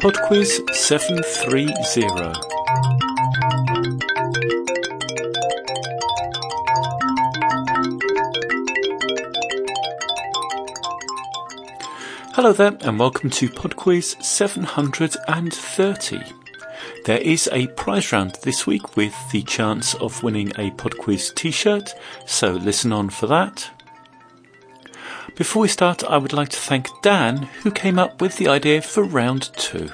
PodQuiz 730. Hello there, and welcome to PodQuiz 730. There is a prize round this week with the chance of winning a PodQuiz t shirt, so listen on for that. Before we start, I would like to thank Dan, who came up with the idea for round two.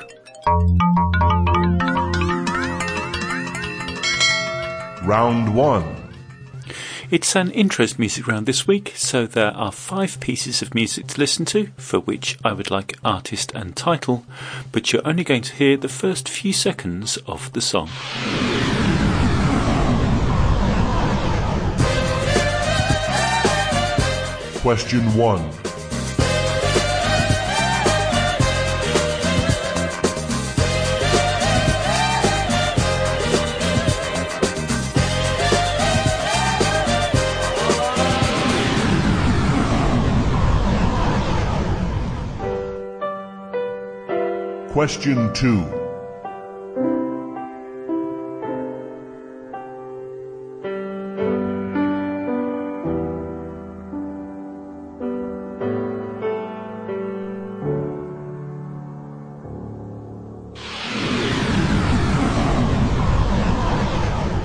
Round one. It's an intros music round this week, so there are five pieces of music to listen to, for which I would like artist and title, but you're only going to hear the first few seconds of the song. question one. Question 2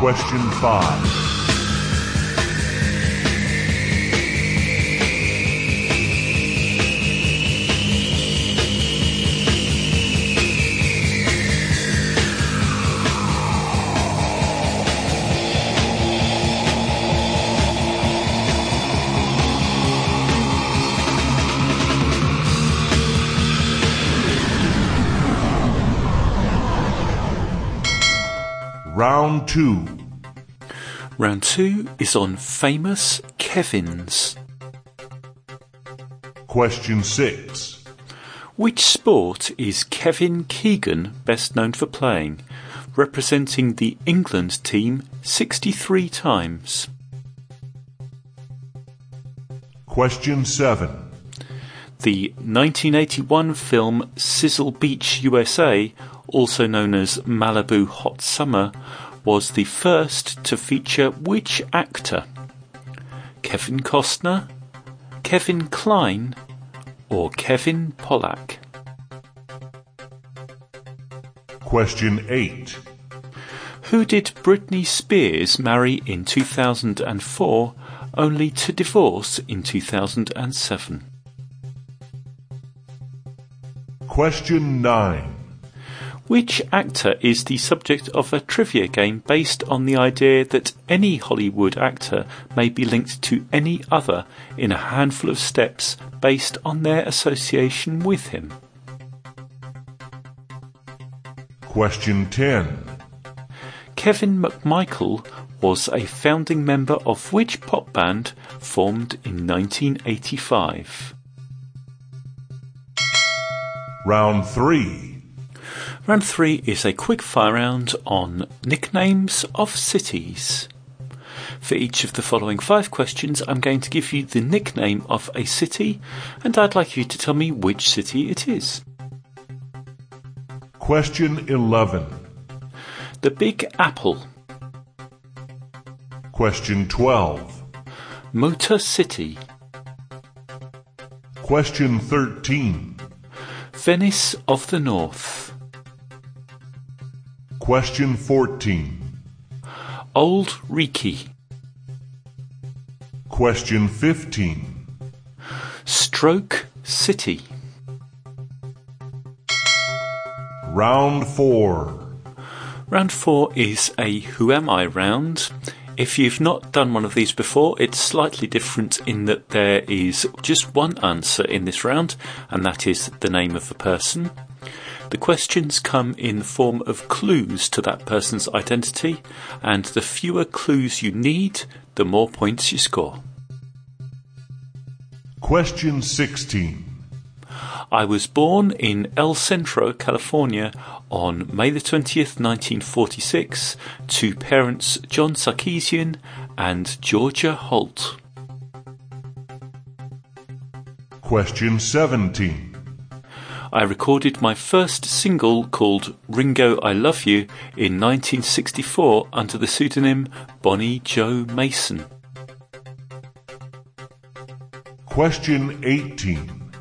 Question five. Round two. Round two is on famous Kevins. Question six. Which sport is Kevin Keegan best known for playing, representing the England team 63 times? Question seven. The 1981 film Sizzle Beach, USA, also known as Malibu Hot Summer, was the first to feature which actor? Kevin Costner, Kevin Kline, or Kevin Pollak? Question eight. Who did Britney Spears marry in 2004 only to divorce in 2007? Question nine. Which actor is the subject of a trivia game based on the idea that any Hollywood actor may be linked to any other in a handful of steps based on their association with him? Question ten. Kevin McMichael was a founding member of which pop band formed in 1985? Round three. Round three is a quick fire round on nicknames of cities. For each of the following five questions, I'm going to give you the nickname of a city, and I'd like you to tell me which city it is. Question eleven. The Big Apple, Question twelve. Motor City, Question thirteen. Venice of the North, Question fourteen. Old Reekie, Question fifteen. Stroke City, Round four. Round four is a Who Am I round. If you've not done one of these before, it's slightly different in that there is just one answer in this round, and that is the name of the person. The questions come in the form of clues to that person's identity, and the fewer clues you need, the more points you score. Question 16. I was born in El Centro, California on May the 20th, 1946 to parents John Sarkisian and Georgia Holt. Question 17. I recorded my first single called Ringo I Love You in 1964 under the pseudonym Bonnie Jo Mason. Question 18.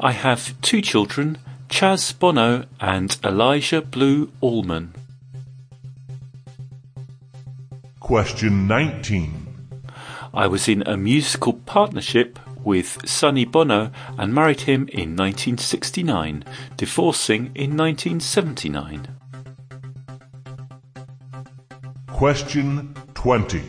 I have two children, Chaz Bono and Elijah Blue Allman. Question 19. I was in a musical partnership with Sonny Bono and married him in 1969, divorcing in 1979. Question 20.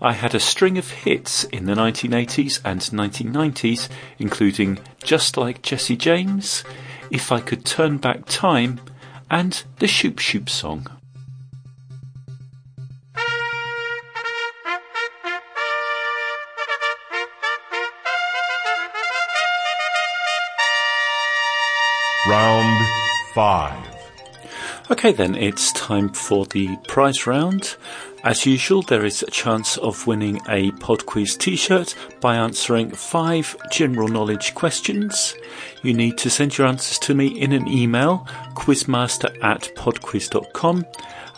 I had a string of hits in the 1980s and 1990s, including Just Like Jesse James, If I Could Turn Back Time, and the Shoop Shoop song. Round 5. Okay, then it's time for the prize round. As usual, there is a chance of winning a Pod Quiz t shirt by answering five general knowledge questions. You need to send your answers to me in an email, quizmaster at podquiz.com.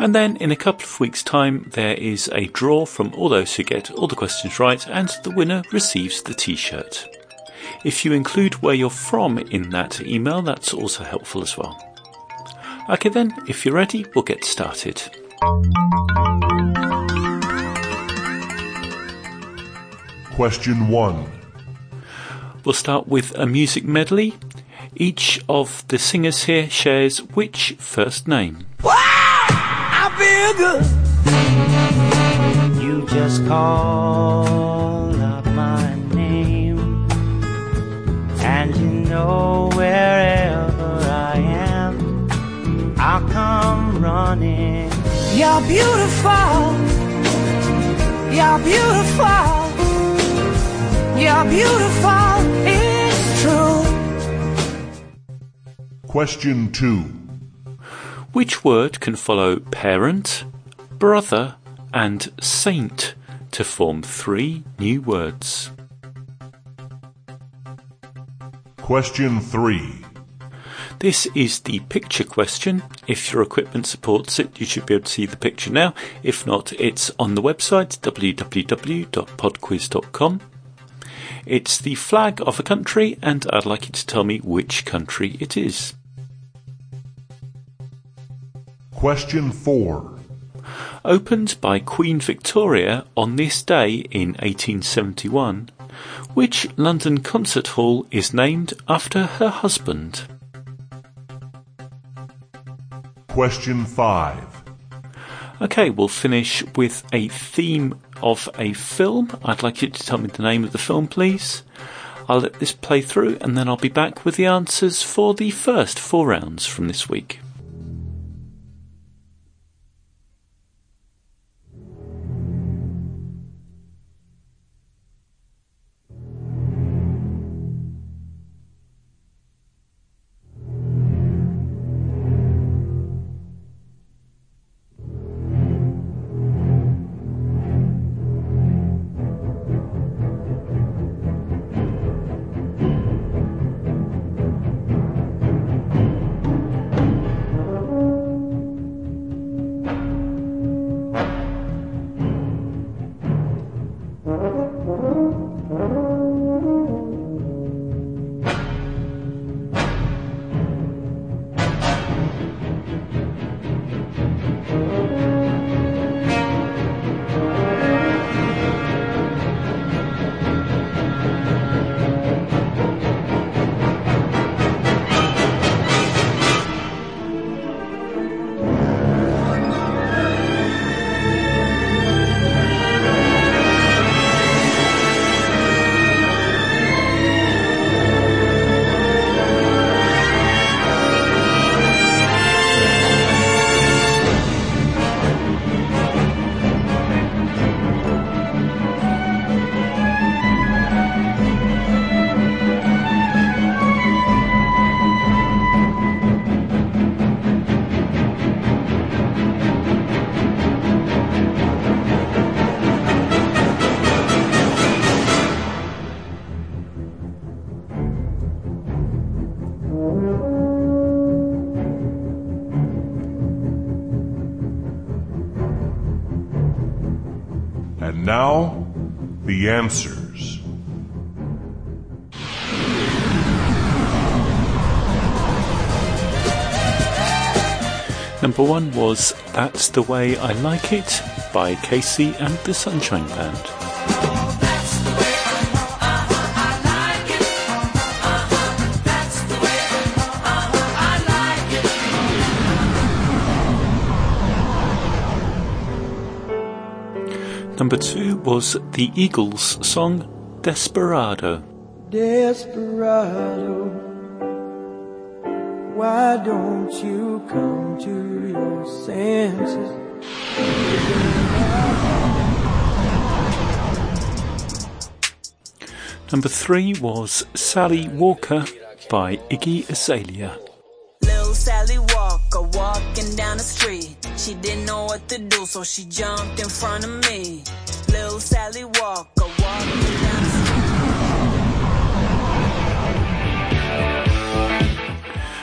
And then in a couple of weeks' time, there is a draw from all those who get all the questions right, and the winner receives the t shirt. If you include where you're from in that email, that's also helpful as well. Okay, then, if you're ready, we'll get started. Question 1. We'll start with a music medley. Each of the singers here shares which first name? Wow! I feel good. You just call You're beautiful. You're beautiful. You're beautiful. It's true. Question 2. Which word can follow parent, brother, and saint to form three new words? Question 3. This is the picture question. If your equipment supports it, you should be able to see the picture now. If not, it's on the website www.podquiz.com. It's the flag of a country, and I'd like you to tell me which country it is. Question 4. Opened by Queen Victoria on this day in 1871, which London concert hall is named after her husband? Question 5. Okay, we'll finish with a theme of a film. I'd like you to tell me the name of the film, please. I'll let this play through and then I'll be back with the answers for the first four rounds from this week. Now, the answers. Number one was That's the Way I Like It by KC and the Sunshine Band. Number two was the Eagles song Desperado. Desperado, why don't you come to your senses? Number three was Sally Walker by Iggy Azalea. Little Sally Walker walking down the street. She didn't know what to do, so she jumped in front of me. Little Sally Walker walking down the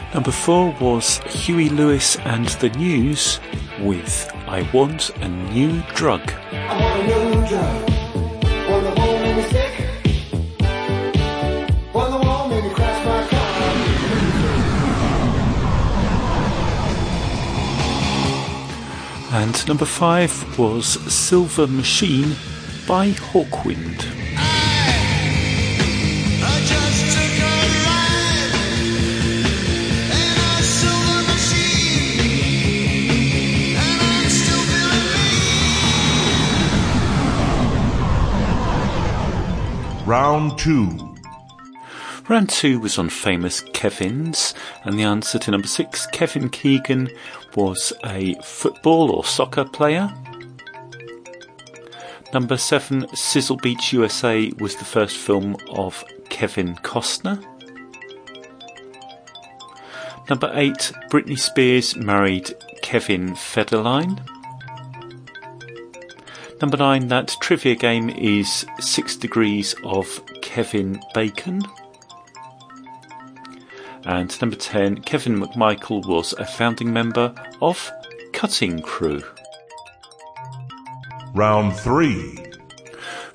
street. Number four was Huey Lewis and the News with I Want a New Drug. And number five was Silver Machine by Hawkwind. Round two. Round two was on famous Kevins, and the answer to number six, Kevin Keegan, was a football or soccer player. Number seven, Sizzle Beach USA, was the first film of Kevin Costner. Number eight, Britney Spears married Kevin Federline. Number nine, that trivia game is Six Degrees of Kevin Bacon. And number 10, Kevin McMichael was a founding member of Cutting Crew. Round three.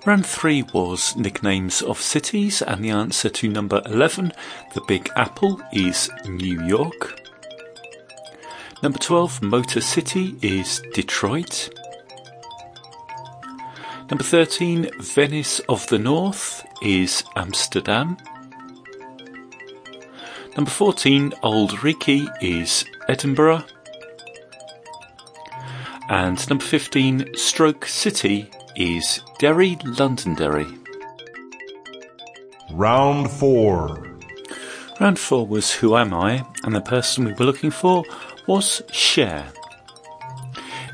Round 3 was nicknames of cities, and the answer to number 11, the Big Apple, is New York. Number 12, Motor City, is Detroit. Number 13, Venice of the North, is Amsterdam. Number 14, Old Reekie, is Edinburgh. And number 15, Stroke City, is Derry, Londonderry. Round four. Round four was Who Am I? And the person we were looking for was Cher.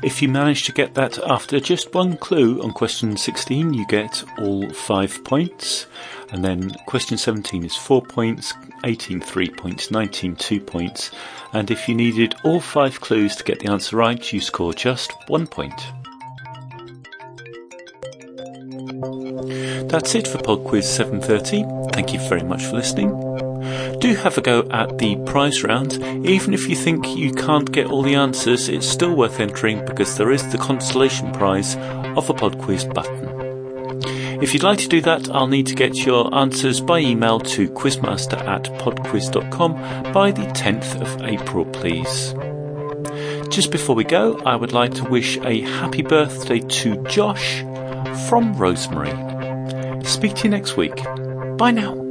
If you manage to get that after just one clue on question 16, you get all five points. And then question 17 is four points, 18 three points, 19 two points. And if you needed all five clues to get the answer right, you score just one point. That's it for Pod Quiz 730. Thank you very much for listening. Do have a go at the prize round. Even if you think you can't get all the answers, it's still worth entering because there is the consolation prize of a Pod Quiz button. If you'd like to do that, I'll need to get your answers by email to quizmaster at podquiz.com by the 10th of April, please. Just before we go, I would like to wish a happy birthday to Josh from Rosemary. Speak to you next week. Bye now.